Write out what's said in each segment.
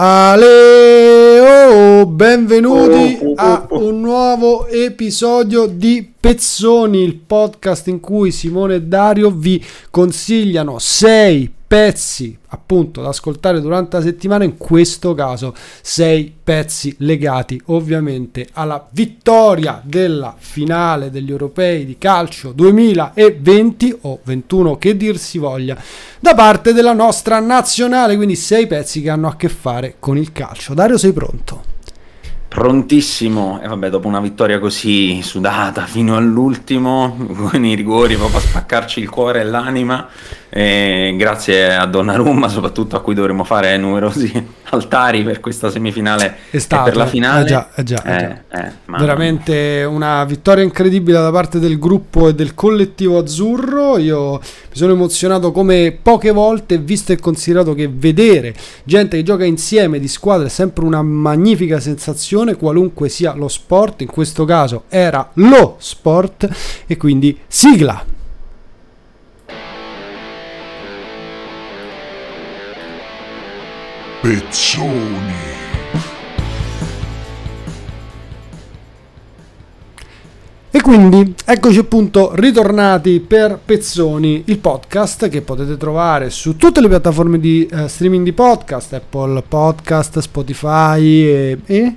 Ale, oh, benvenuti a un nuovo episodio di Pezzoni, il podcast in cui Simone e Dario vi consigliano 6 pezzi appunto da ascoltare durante la settimana, in questo caso 6 pezzi legati ovviamente alla vittoria della finale degli europei di calcio 2020 o 21 che dir si voglia da parte della nostra nazionale, quindi 6 pezzi che hanno a che fare con il calcio. Dario sei pronto? Prontissimo, e vabbè, dopo una vittoria così sudata fino all'ultimo, con i rigori proprio a spaccarci il cuore e l'anima, e grazie a Donnarumma soprattutto a cui dovremo fare numerosi altari per questa semifinale Stato, e per la finale. Eh già, eh già, eh già. Eh, Veramente una vittoria incredibile da parte del gruppo e del collettivo azzurro. Io mi sono emozionato come poche volte, visto e considerato che vedere gente che gioca insieme di squadra è sempre una magnifica sensazione, qualunque sia lo sport. In questo caso era lo sport e quindi sigla. Pezzoni. E quindi eccoci appunto ritornati per Pezzoni, il podcast che potete trovare su tutte le piattaforme di uh, streaming di podcast, Apple Podcast, Spotify e, e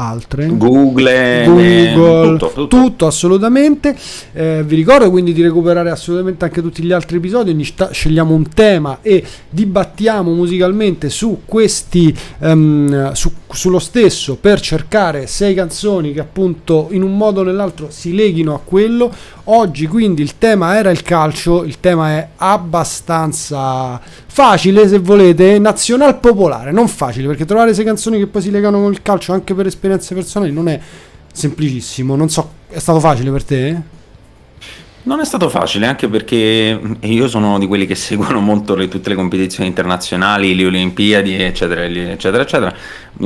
altre. Google, Google tutto, tutto. tutto, assolutamente. Eh, vi ricordo quindi di recuperare assolutamente anche tutti gli altri episodi. Ogni sta- scegliamo un tema e dibattiamo musicalmente su questi um, su, sullo stesso per cercare sei canzoni che appunto in un modo o nell'altro si leghino a quello oggi quindi il tema era il calcio il tema è abbastanza facile se volete nazional popolare non facile perché trovare sei canzoni che poi si legano con il calcio anche per esperienze personali non è semplicissimo. Non so, è stato facile per te? Non è stato facile anche perché io sono di quelli che seguono molto le, tutte le competizioni internazionali, le Olimpiadi, eccetera, eccetera, eccetera.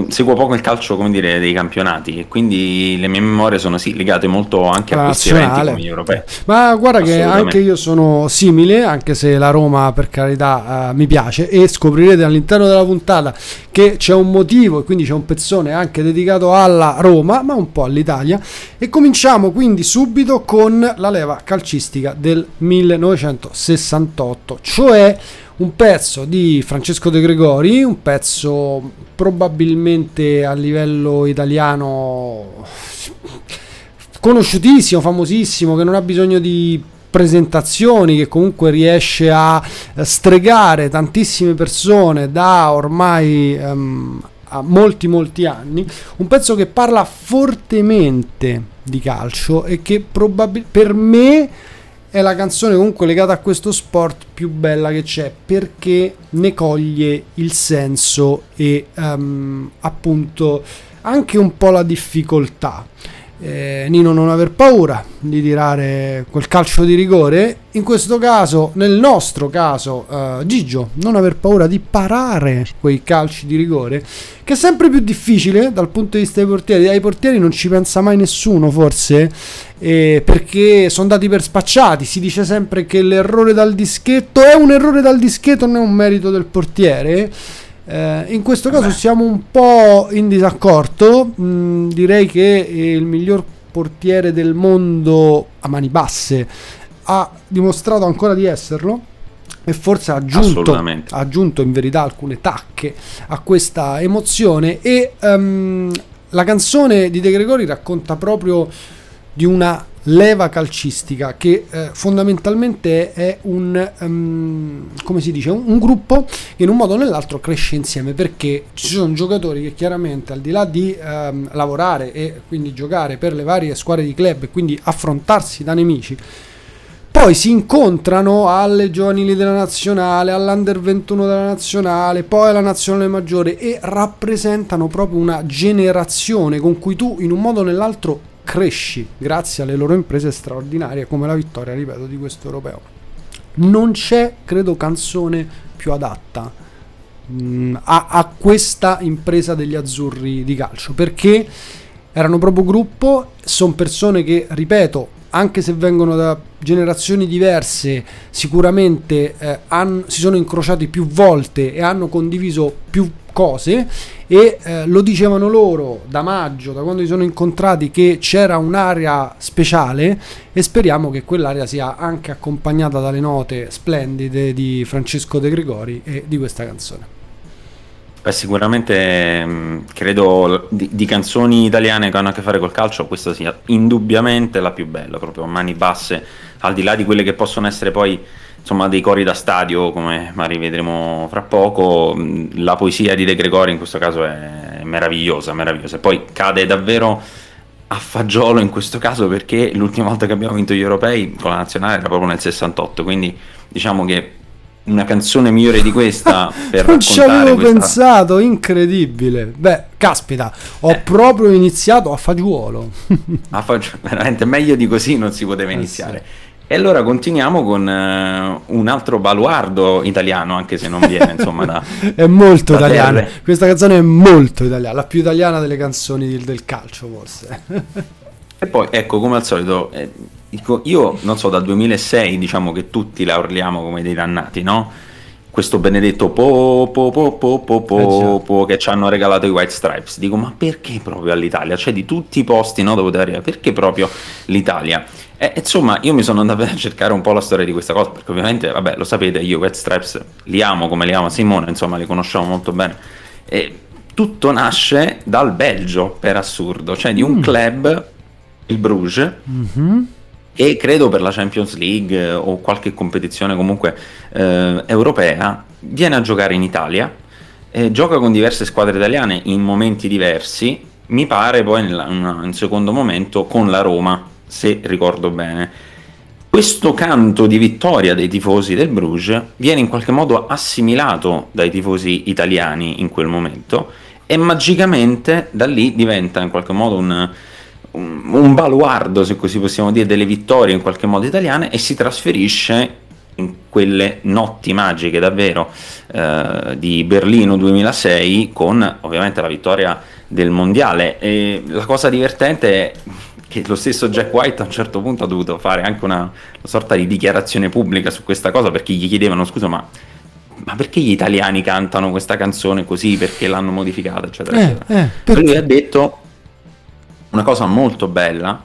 Seguo poco il calcio, come dire, dei campionati e quindi le mie memorie sono sì legate molto anche a questi eventi come gli europei. Ma guarda che anche io sono simile, anche se la Roma per carità uh, mi piace e scoprirete all'interno della puntata che c'è un motivo e quindi c'è un pezzone anche dedicato alla Roma, ma un po' all'Italia. E cominciamo quindi subito con la leva calcistica calcistica del 1968, cioè un pezzo di Francesco De Gregori, un pezzo probabilmente a livello italiano conosciutissimo, famosissimo, che non ha bisogno di presentazioni, che comunque riesce a stregare tantissime persone da ormai um, a molti molti anni, un pezzo che parla fortemente di calcio e che probabilmente per me è la canzone comunque legata a questo sport più bella che c'è perché ne coglie il senso e um, appunto anche un po' la difficoltà eh, Nino non aver paura di tirare quel calcio di rigore. In questo caso, nel nostro caso, eh, Gigio non aver paura di parare quei calci di rigore, che è sempre più difficile dal punto di vista dei portieri. Ai portieri non ci pensa mai nessuno, forse, eh, perché sono dati per spacciati. Si dice sempre che l'errore dal dischetto è un errore dal dischetto, non è un merito del portiere eh, in questo caso Beh. siamo un po' in disaccordo. Mm, direi che il miglior portiere del mondo a mani basse ha dimostrato ancora di esserlo e forse ha aggiunto, ha aggiunto in verità alcune tacche a questa emozione e um, la canzone di De Gregori racconta proprio di una leva calcistica che eh, fondamentalmente è un, um, come si dice, un, un, gruppo che in un modo o nell'altro cresce insieme perché ci sono giocatori che chiaramente al di là di um, lavorare e quindi giocare per le varie squadre di club e quindi affrontarsi da nemici poi si incontrano alle giovanili della nazionale, all'under 21 della nazionale, poi alla nazionale maggiore e rappresentano proprio una generazione con cui tu in un modo o nell'altro cresci grazie alle loro imprese straordinarie come la vittoria, ripeto, di questo europeo. Non c'è, credo, canzone più adatta mh, mm, a, a questa impresa degli azzurri di calcio perché erano proprio gruppo, sono persone che, ripeto, anche se vengono da generazioni diverse, sicuramente eh, han, si sono incrociati più volte e hanno condiviso più cose e eh, lo dicevano loro da maggio, da quando si sono incontrati, che c'era un'area speciale e speriamo che quell'area sia anche accompagnata dalle note splendide di Francesco De Gregori e di questa canzone. Beh, sicuramente mh, credo di, di, canzoni italiane che hanno a che fare col calcio questa sia indubbiamente la più bella, proprio mani basse, al di là di quelle che possono essere poi insomma dei cori da stadio come magari vedremo fra poco. La poesia di De Gregori in questo caso è meravigliosa meravigliosa. E poi cade davvero a fagiolo in questo caso perché l'ultima volta che abbiamo vinto gli europei con la nazionale era proprio nel 68 quindi diciamo che una canzone migliore di questa per non ci avevo questa... pensato incredibile. Beh caspita ho eh. proprio iniziato a fagiolo. A fagiolo veramente meglio di così non si poteva iniziare eh sì. E allora continuiamo con uh, un altro baluardo italiano, anche se non viene insomma da... è molto da italiana, terre. questa canzone è molto italiana, la più italiana delle canzoni del, del calcio forse. e poi ecco, come al solito, eh, io non so, dal 2006 diciamo che tutti la urliamo come dei dannati, no? Questo benedetto po po po po po po, eh, po che ci hanno regalato i White Stripes. Dico, ma perché proprio all'Italia? Cioè di tutti i posti no, dove arrivare, perché proprio l'Italia? E, insomma, io mi sono andato a cercare un po' la storia di questa cosa, perché ovviamente, vabbè, lo sapete, io i White Stripes li amo come li ama Simone, insomma, li conosciamo molto bene. E tutto nasce dal Belgio, per assurdo, cioè di un mm. club, il Bruges, mm-hmm e credo per la Champions League eh, o qualche competizione comunque eh, europea viene a giocare in Italia, eh, gioca con diverse squadre italiane in momenti diversi, mi pare poi nella, in un secondo momento con la Roma, se ricordo bene. Questo canto di vittoria dei tifosi del Bruges viene in qualche modo assimilato dai tifosi italiani in quel momento e magicamente da lì diventa in qualche modo un, un baluardo, se così possiamo dire, delle vittorie in qualche modo italiane e si trasferisce in quelle notti magiche davvero eh, di Berlino 2006 con ovviamente la vittoria del mondiale. E la cosa divertente è che lo stesso Jack White a un certo punto ha dovuto fare anche una, una sorta di dichiarazione pubblica su questa cosa perché gli chiedevano scusa ma ma perché gli italiani cantano questa canzone così, perché l'hanno modificata, eccetera, eh, eccetera. Eh, Lui ha detto una cosa molto bella,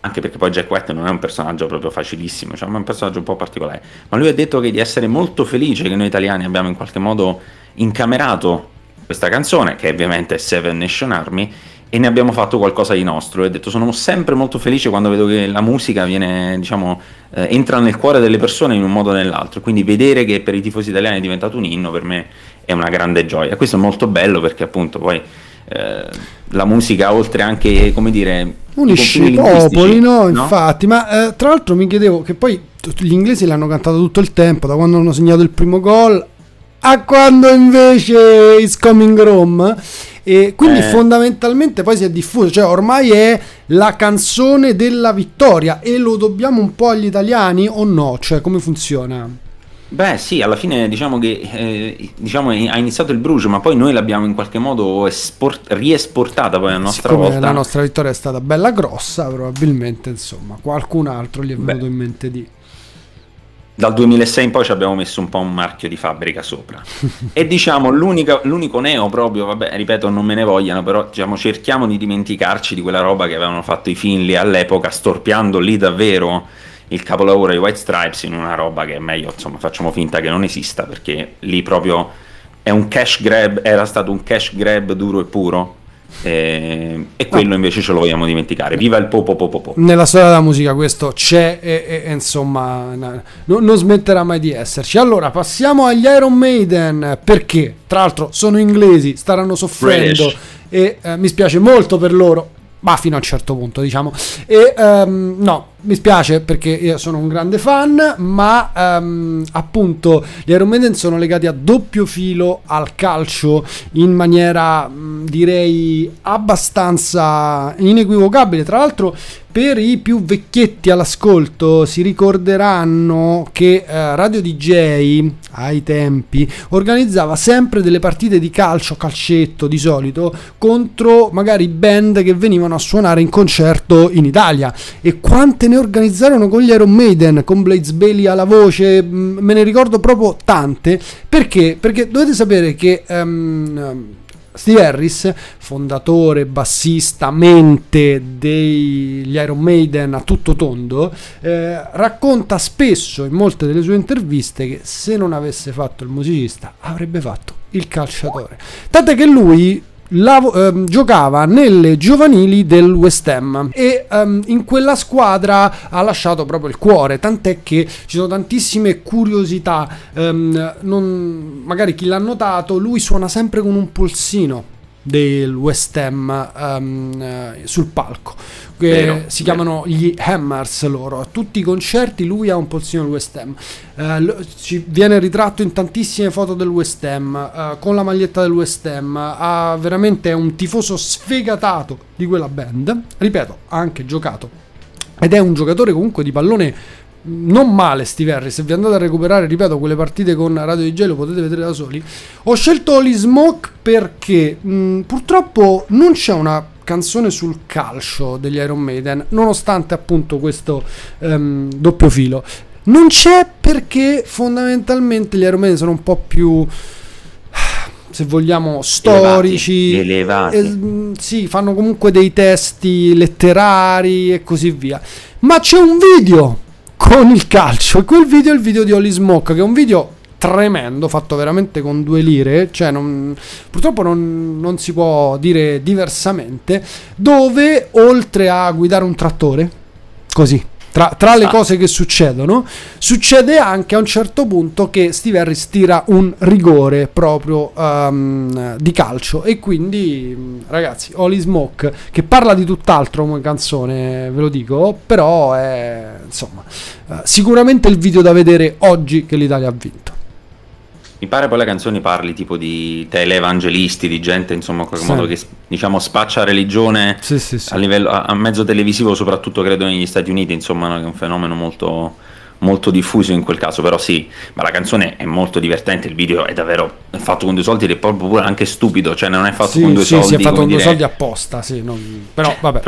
anche perché poi Jack White non è un personaggio proprio facilissimo, cioè è un personaggio un po' particolare, ma lui ha detto che di essere molto felice che noi italiani abbiamo in qualche modo incamerato questa canzone, che ovviamente è Seven Nation Army, e ne abbiamo fatto qualcosa di nostro. E ha detto: Sono sempre molto felice quando vedo che la musica viene, diciamo, eh, entra nel cuore delle persone in un modo o nell'altro. Quindi vedere che per i tifosi italiani è diventato un inno per me è una grande gioia. Questo è molto bello perché, appunto, poi eh, la musica oltre anche come dire unisce i popoli no? no? infatti ma eh, tra l'altro mi chiedevo che poi gli inglesi l'hanno cantato tutto il tempo da quando hanno segnato il primo gol a quando invece is coming Rome e quindi eh. fondamentalmente poi si è diffuso cioè ormai è la canzone della vittoria e lo dobbiamo un po' agli italiani o no cioè come funziona Beh sì, alla fine diciamo che eh, diciamo, ha iniziato il Bruges, ma poi noi l'abbiamo in qualche modo esport- riesportata poi a nostra Siccome volta. La nostra vittoria è stata bella grossa, probabilmente insomma qualcun altro gli è venuto Beh. in mente di... Dal 2006 in poi ci abbiamo messo un po' un marchio di fabbrica sopra. e diciamo l'unico neo proprio, vabbè, ripeto, non me ne vogliano, però diciamo, cerchiamo di dimenticarci di quella roba che avevano fatto i Finley all'epoca, storpiando lì davvero il capolavoro di White Stripes in una roba che è meglio, insomma, facciamo finta che non esista perché lì proprio è un cash grab, era stato un cash grab duro e puro. E, e quello invece ce lo vogliamo dimenticare. Viva il popo popo popo. Nella storia della musica questo c'è e, e insomma no, non smetterà mai di esserci. Allora passiamo agli Iron Maiden perché tra l'altro sono inglesi, staranno soffrendo British. e eh, mi spiace molto per loro ma fino a un certo punto diciamo e um, no mi spiace perché io sono un grande fan ma um, appunto gli Iron Maiden sono legati a doppio filo al calcio in maniera direi abbastanza inequivocabile tra l'altro per i più vecchietti all'ascolto si ricorderanno che eh, Radio DJ ai tempi organizzava sempre delle partite di calcio, calcetto di solito, contro magari band che venivano a suonare in concerto in Italia. E quante ne organizzarono con gli Iron Maiden, con Blades Bailey alla voce, mm, me ne ricordo proprio tante, perché? Perché dovete sapere che... Um, Steve Harris, fondatore, bassista, mente degli Iron Maiden a tutto tondo, eh, racconta spesso in molte delle sue interviste che se non avesse fatto il musicista avrebbe fatto il calciatore. Tant'è che lui Lav- ehm, giocava nelle giovanili del West Ham e ehm, in quella squadra ha lasciato proprio il cuore, tant'è che ci sono tantissime curiosità, ehm, non, magari chi l'ha notato, lui suona sempre con un polsino del West Ham um, sul palco. Vero, si vero. chiamano gli Hammers loro. A tutti i concerti lui ha un polsino del West Ham. Uh, ci viene ritratto in tantissime foto del West Ham, uh, con la maglietta del West Ham. Ha veramente un tifoso sfegatato di quella band. Ripeto, ha anche giocato. Ed è un giocatore comunque di pallone non male Steve Harris se vi andate a recuperare ripeto quelle partite con Radio DJ lo potete vedere da soli. Ho scelto Holy Smoke perché mh, purtroppo non c'è una canzone sul calcio degli Iron Maiden nonostante appunto questo um, doppio filo. Non c'è perché fondamentalmente gli Iron Maiden sono un po' più se vogliamo storici elevati, elevati. Eh, sì fanno comunque dei testi letterari e così via. Ma c'è un video con il calcio. E quel video è il video di Holly Smoke, che è un video tremendo, fatto veramente con due lire, cioè non, purtroppo non, non, si può dire diversamente, dove oltre a guidare un trattore, così, tra, tra, le cose che succedono, succede anche a un certo punto che Steve Harris tira un rigore proprio um, di calcio e quindi ragazzi, Holy Smoke che parla di tutt'altro come canzone, ve lo dico, però è insomma uh, sicuramente il video da vedere oggi che l'Italia ha vinto. Mi pare poi la canzone parli tipo di teleevangelisti, di gente insomma in qualche sì. modo che diciamo spaccia religione sì, sì, a livello a, a, mezzo televisivo, soprattutto credo negli Stati Uniti, insomma, no? è un fenomeno molto, molto diffuso in quel caso, però sì, ma la canzone è molto divertente, il video è davvero fatto con due soldi ed è proprio pure anche stupido, cioè non è fatto sì, con due sì, soldi. Sì, è fatto con dire... due soldi apposta, sì, non... però vabbè.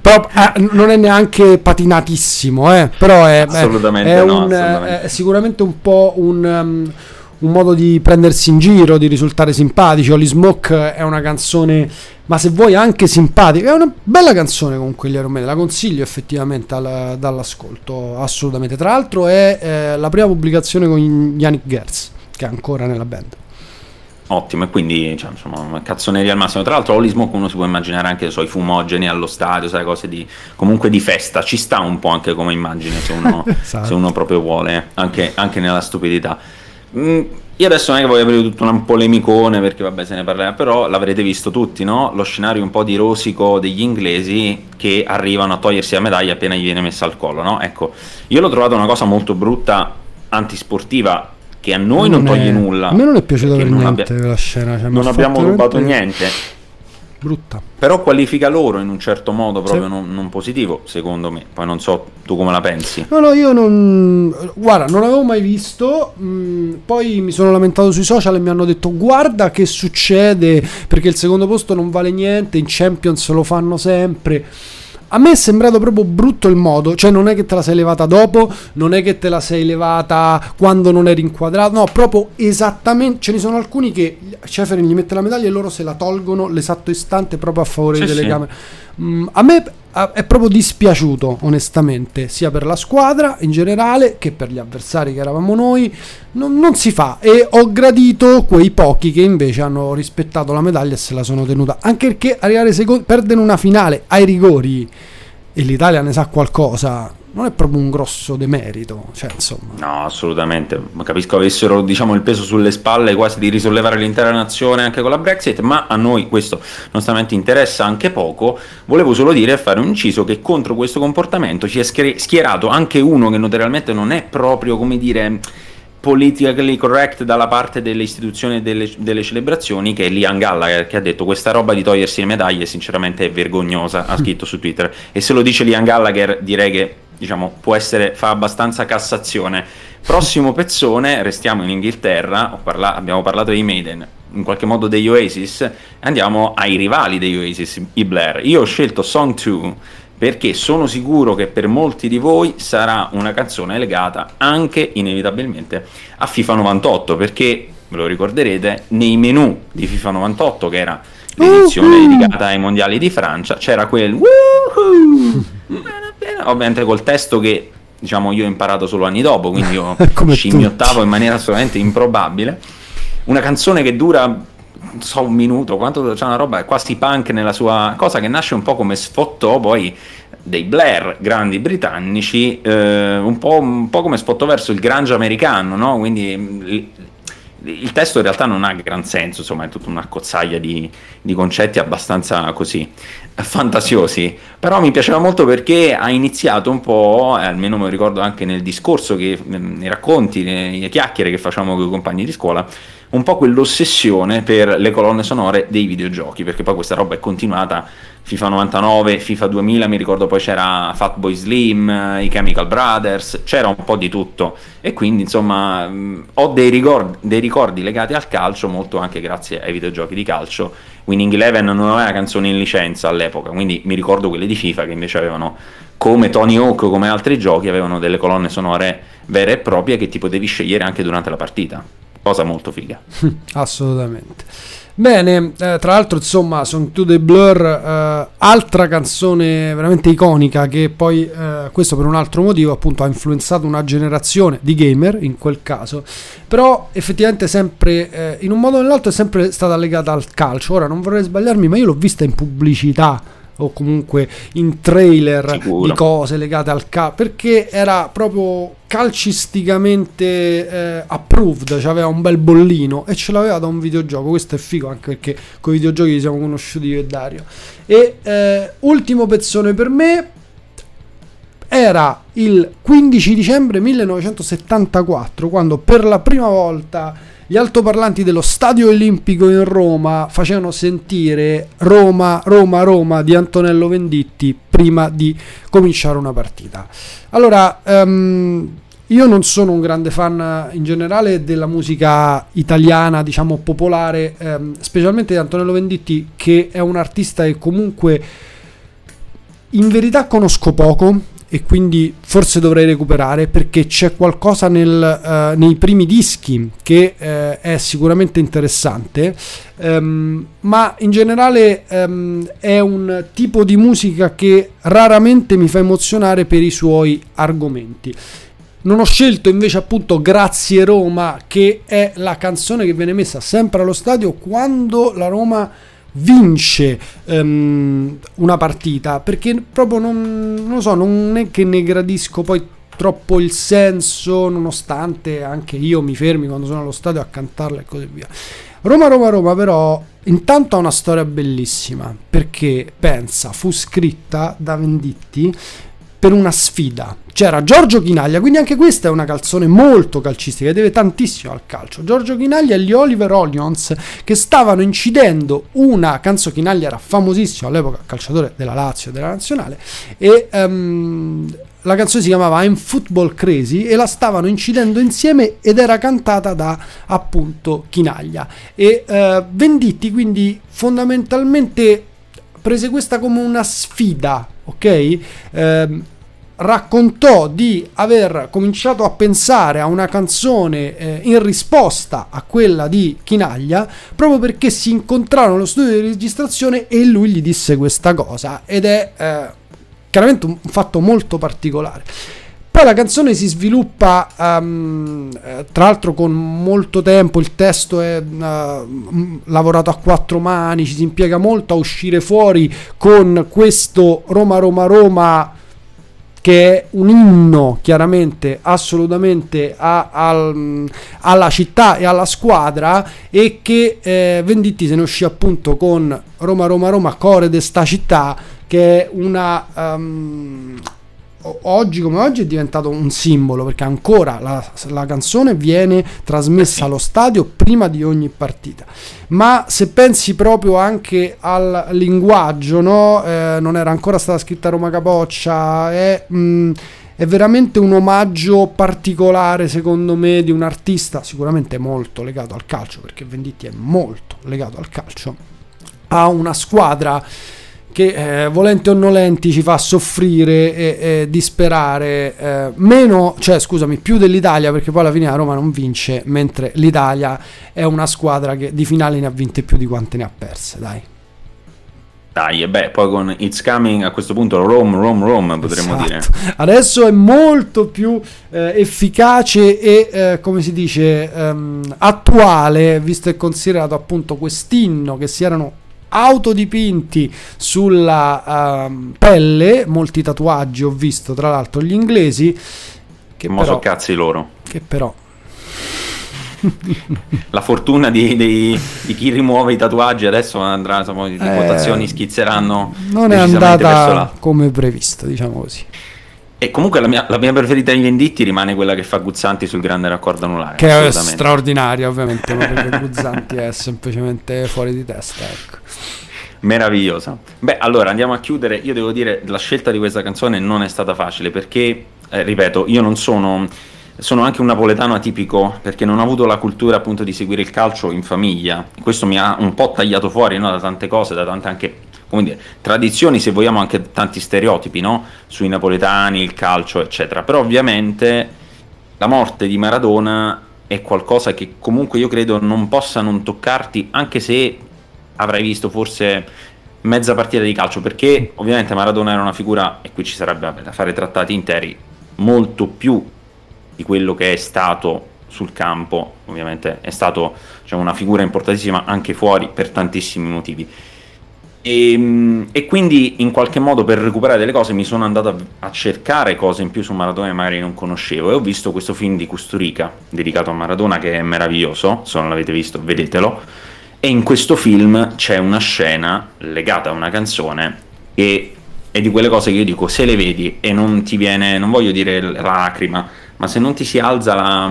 però eh, non è neanche patinatissimo, eh, però è, assolutamente è, no, un, assolutamente. è sicuramente un po' un... Um, un modo di prendersi in giro, di risultare simpatici. Holly Smoke è una canzone, ma se vuoi anche simpatica. È una bella canzone comunque gli Iron Maiden, la consiglio effettivamente al, dall'ascolto, assolutamente. Tra l'altro è eh, la prima pubblicazione con Yannick Gertz, che è ancora nella band. Ottimo, e quindi cioè, insomma, cazzoneria al massimo. Tra l'altro, Holy Smoke uno si può immaginare anche so, i fumogeni allo stadio, sai, cose di comunque di festa. Ci sta un po' anche come immagine se uno, esatto. se uno proprio vuole, anche, anche nella stupidità. Mm, io adesso non è che voglio aprire tutto un polemicone perché vabbè se ne parlerà, però l'avrete visto tutti, no? Lo scenario un po' di rosico degli inglesi che arrivano a togliersi la medaglia appena gli viene messa al collo, no? Ecco, io l'ho trovata una cosa molto brutta, antisportiva, che a noi non, non è... toglie nulla. A me non è piaciuta per niente abbia... la scena. Cioè, non abbiamo rubato niente brutta. Però qualifica loro in un certo modo proprio sì. non, non, positivo, secondo me. Poi non so tu come la pensi. No, no, io non. Guarda, non l'avevo mai visto. Mm, poi mi sono lamentato sui social e mi hanno detto: Guarda che succede. Perché il secondo posto non vale niente. In Champions lo fanno sempre. A me è sembrato proprio brutto il modo, cioè non è che te la sei levata dopo, non è che te la sei levata quando non eri inquadrato, no, proprio esattamente, ce ne sono alcuni che Ceferin gli mette la medaglia e loro se la tolgono l'esatto istante proprio a favore sì, delle. Sì. Mm, a me è proprio dispiaciuto, onestamente, sia per la squadra in generale che per gli avversari che eravamo noi. Non, non, si fa e ho gradito quei pochi che invece hanno rispettato la medaglia e se la sono tenuta. Anche perché arrivare secondi, perdere una finale ai rigori e l'Italia ne sa qualcosa non è proprio un grosso demerito. Cioè, insomma. No, assolutamente. Capisco avessero diciamo, il peso sulle spalle quasi di risollevare l'intera nazione anche con la Brexit, ma a noi questo onestamente interessa anche poco. Volevo solo dire e fare un inciso che contro questo comportamento ci è schierato anche uno che notoriamente non è proprio, come dire politically correct dalla parte delle istituzioni e delle, delle, celebrazioni che è Liam Gallagher che ha detto questa roba di togliersi le medaglie sinceramente è vergognosa ha scritto su Twitter e se lo dice Liam Gallagher direi che diciamo, può essere, fa abbastanza cassazione. Prossimo pezzone, restiamo in Inghilterra, parla- abbiamo parlato dei Maiden, in qualche modo degli Oasis, andiamo ai rivali degli Oasis, i Blair. Io ho scelto Song 2 perché sono sicuro che per molti di voi sarà una canzone legata anche inevitabilmente a FIFA 98, perché ve lo ricorderete, nei menu di FIFA 98, che era l'edizione uh-huh. dedicata ai mondiali di Francia, c'era quel Woohoo! ovviamente col testo che diciamo io ho imparato solo anni dopo, quindi io scimmiottavo in maniera assolutamente improbabile. Una canzone che dura so un minuto, quanto c'è una roba quasi punk nella sua cosa che nasce un po' come sfottò poi dei Blair grandi britannici, eh, un, po', un, po', come sfottò verso il grunge americano, no? Quindi il testo in realtà non ha gran senso, insomma è tutta una cozzaglia di, di, concetti abbastanza così fantasiosi, però mi piaceva molto perché ha iniziato un po', eh, almeno me lo ricordo anche nel discorso, che, nei racconti, nelle chiacchiere che facciamo con i compagni di scuola, un po' quell'ossessione per le colonne sonore dei videogiochi, perché poi questa roba è continuata FIFA 99, FIFA 2000, mi ricordo poi c'era Fatboy Slim, i Chemical Brothers, c'era un po' di tutto e quindi insomma ho dei ricordi, dei ricordi legati al calcio, molto anche grazie ai videogiochi di calcio. Winning Eleven non aveva canzoni in licenza all'epoca, quindi mi ricordo quelle di FIFA che invece avevano, come Tony Hawk o come altri giochi, avevano delle colonne sonore vere e proprie che ti potevi scegliere anche durante la partita cosa molto figa. Assolutamente. Bene, eh, tra l'altro insomma Song to the Blur, eh, altra canzone veramente iconica che poi, eh, questo per un altro motivo, appunto ha influenzato una generazione di gamer in quel caso, però effettivamente sempre, eh, in un modo o nell'altro è sempre stata legata al calcio, ora non vorrei sbagliarmi ma io l'ho vista in pubblicità o comunque in trailer Sicuro. di cose legate al calcio perché era proprio calcisticamente eh, approved, cioè aveva un bel bollino e ce l'aveva da un videogioco. Questo è figo anche perché con i videogiochi siamo conosciuti io e Dario. E eh, ultimo pezzone per me era il 15 dicembre 1974 quando per la prima volta gli altoparlanti dello Stadio Olimpico in Roma facevano sentire Roma, Roma, Roma di Antonello Venditti prima di cominciare una partita. Allora, um, io non sono un grande fan in generale della musica italiana, diciamo popolare, ehm, specialmente di Antonello Venditti, che è un artista che comunque in verità conosco poco e quindi forse dovrei recuperare perché c'è qualcosa nel, uh, nei primi dischi che uh, è sicuramente interessante, um, ma in generale um, è un tipo di musica che raramente mi fa emozionare per i suoi argomenti. Non ho scelto invece appunto Grazie Roma, che è la canzone che viene messa sempre allo stadio quando la Roma vince um, una partita perché proprio non, non lo so, non è che ne gradisco poi troppo il senso, nonostante anche io mi fermi quando sono allo stadio a cantarla e così via. Roma, Roma, Roma, però intanto ha una storia bellissima perché pensa, fu scritta da Venditti per una sfida. C'era Giorgio Chinaglia, quindi anche questa è una calzone molto calcistica, deve tantissimo al calcio. Giorgio Chinaglia e gli Oliver Onions che stavano incidendo una canzone, Chinaglia era famosissimo all'epoca, calciatore della Lazio della Nazionale, e um, la canzone si chiamava I'm Football Crazy e la stavano incidendo insieme ed era cantata da appunto Chinaglia. E uh, Venditti quindi fondamentalmente prese questa come una sfida, ok? Eh, raccontò di aver cominciato a pensare a una canzone eh, in risposta a quella di Chinaglia proprio perché si incontrarono allo studio di registrazione e lui gli disse questa cosa ed è eh, chiaramente un fatto molto particolare. Poi la canzone si sviluppa, um, tra l'altro con molto tempo, il testo è uh, lavorato a quattro mani, ci si impiega molto a uscire fuori con questo Roma Roma Roma che è un inno chiaramente assolutamente a, a, alla città e alla squadra e che eh, Venditti se ne uscì appunto con Roma Roma Roma Core de sta città che è una um, oggi come oggi è diventato un simbolo perché ancora la, la canzone viene trasmessa allo stadio prima di ogni partita. Ma se pensi proprio anche al linguaggio, no? eh, non era ancora stata scritta Roma Capoccia, è, mh, mm, è veramente un omaggio particolare secondo me di un artista sicuramente molto legato al calcio perché Venditti è molto legato al calcio, a una squadra che eh, volenti o nolenti ci fa soffrire e, e disperare eh, meno, cioè scusami, più dell'Italia perché poi alla fine la Roma non vince, mentre l'Italia è una squadra che di finali ne ha vinte più di quante ne ha perse, dai. Dai, e beh, poi con It's Coming a questo punto Rome, Rome, Rome potremmo esatto. dire. Adesso è molto più eh, efficace e, eh, come si dice, ehm, attuale, visto e considerato appunto quest'inno che si erano autodipinti sulla uh, pelle, molti tatuaggi ho visto tra l'altro gli inglesi. Che Mo però, cazzi loro. Che però... La fortuna di, di, di, chi rimuove i tatuaggi adesso andrà, insomma, le eh, quotazioni schizzeranno. Non è andata come previsto, diciamo così. E comunque la mia, la mia, preferita di Venditti rimane quella che fa Guzzanti sul grande raccordo anulare. Che è straordinaria, ovviamente, ma perché Guzzanti è semplicemente fuori di testa. Ecco. Meravigliosa. Beh, allora andiamo a chiudere. Io devo dire, la scelta di questa canzone non è stata facile perché, eh, ripeto, io non sono sono anche un napoletano atipico perché non ho avuto la cultura appunto di seguire il calcio in famiglia. Questo mi ha un po' tagliato fuori no, da tante cose, da tante anche come dire, tradizioni, se vogliamo anche tanti stereotipi no? sui napoletani, il calcio, eccetera. Però ovviamente la morte di Maradona è qualcosa che comunque io credo non possa non toccarti, anche se avrai visto forse mezza partita di calcio, perché ovviamente Maradona era una figura, e qui ci sarebbe da fare trattati interi, molto più di quello che è stato sul campo, ovviamente è stato cioè, una figura importantissima anche fuori per tantissimi motivi. E, ehm, e, quindi in qualche modo per recuperare delle cose mi sono andato a, a, cercare cose in più su Maradona che magari non conoscevo e ho visto questo film di Custurica dedicato a Maradona che è meraviglioso, se non l'avete visto vedetelo e in questo film c'è una scena legata a una canzone che è di quelle cose che io dico se le vedi e non ti viene, non voglio dire la lacrima, ma se non ti si alza la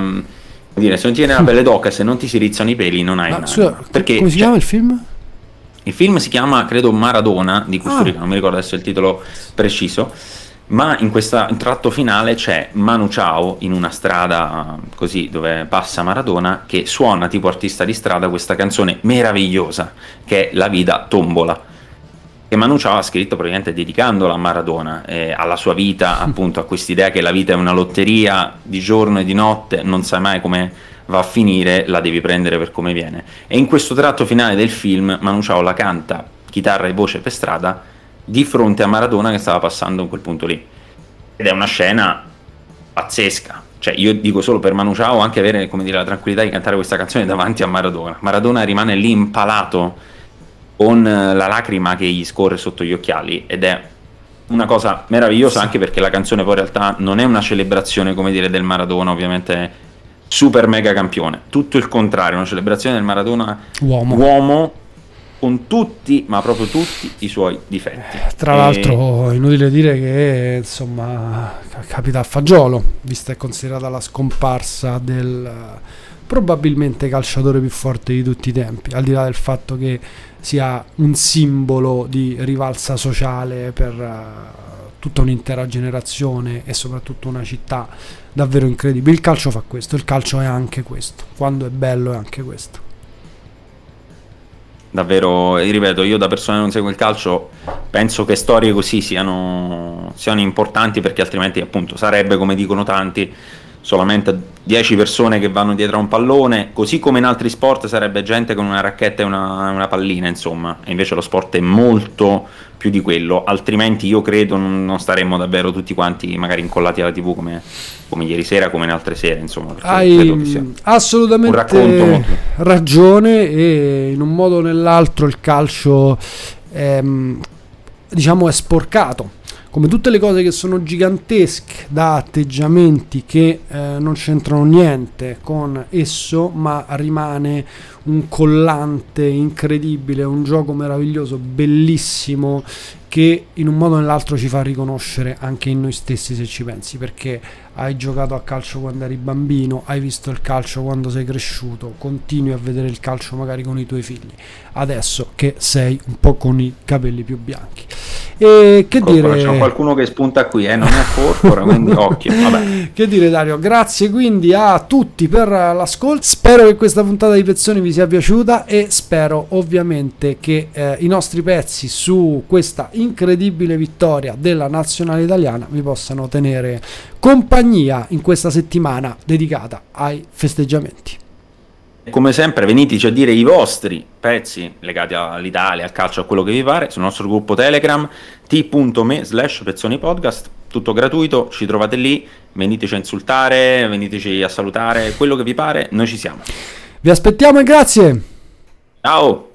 dire, se non ti viene la pelle d'oca, se non ti si rizzano i peli, non hai ah, scusa, Perché come si chiama il film? Il film si chiama, credo, Maradona di Custurica, ah. non mi ricordo adesso il titolo preciso, ma in questo tratto finale c'è Manu Chao in una strada così dove passa Maradona che suona tipo artista di strada questa canzone meravigliosa che è La vita tombola che Manu Chao ha scritto praticamente dedicandola a Maradona, eh, alla sua vita, appunto a quest'idea che la vita è una lotteria di giorno e di notte, non sai mai come va a finire, la devi prendere per come viene. E in questo tratto finale del film Manu Chao la canta, chitarra e voce per strada, di fronte a Maradona che stava passando in quel punto lì. Ed è una scena pazzesca. Cioè, io dico solo per Manu Chao anche avere come dire, la tranquillità di cantare questa canzone davanti a Maradona. Maradona rimane lì impalato con la lacrima che gli scorre sotto gli occhiali ed è una cosa meravigliosa anche perché la canzone poi in realtà non è una celebrazione come dire del Maradona ovviamente super mega campione, tutto il contrario, una celebrazione del Maradona uomo, uomo con tutti, ma proprio tutti i suoi difetti. Tra e... l'altro, inutile dire che insomma capita a fagiolo, vista e considerata la scomparsa del probabilmente calciatore più forte di tutti i tempi, al di là del fatto che sia un simbolo di rivalsa sociale per tutta un'intera generazione e soprattutto una città davvero incredibile. Il calcio fa questo, il calcio è anche questo, quando è bello è anche questo. Davvero, ripeto, io da persona che non segue il calcio penso che storie così siano, siano importanti perché altrimenti appunto sarebbe, come dicono tanti, solamente 10 persone che vanno dietro a un pallone, così come in altri sport sarebbe gente con una racchetta e una, una pallina, insomma, e invece lo sport è molto più di quello, altrimenti io credo non staremmo davvero tutti quanti magari incollati alla tv come, come ieri sera, come in altre sere, insomma. Hai assolutamente ragione e in un modo o nell'altro il calcio ehm, diciamo è sporcato come tutte le cose che sono gigantesche da atteggiamenti che eh, non c'entrano niente con esso, ma rimane un collante incredibile, un gioco meraviglioso, bellissimo, che in un modo o nell'altro ci fa riconoscere anche in noi stessi se ci pensi, perché hai giocato a calcio quando eri bambino, hai visto il calcio quando sei cresciuto, continui a vedere il calcio magari con i tuoi figli, adesso che sei un po' con i capelli più bianchi. E che Corpora, dire... C'è qualcuno che spunta qui, eh? non è Corpora, quindi occhio. Vabbè. Che dire Dario, grazie quindi a tutti per l'ascolto, spero che questa puntata di Pezzoni vi sia piaciuta e spero ovviamente che eh, i nostri pezzi su questa incredibile vittoria della nazionale italiana vi possano tenere compagnia in questa settimana dedicata ai festeggiamenti. Come sempre veniteci a dire i vostri pezzi legati all'Italia, al calcio, a quello che vi pare, sul nostro gruppo Telegram t.me slash pezzoni podcast, tutto gratuito, ci trovate lì, veniteci a insultare, veniteci a salutare, quello che vi pare, noi ci siamo. Vi aspettiamo e grazie! Ciao!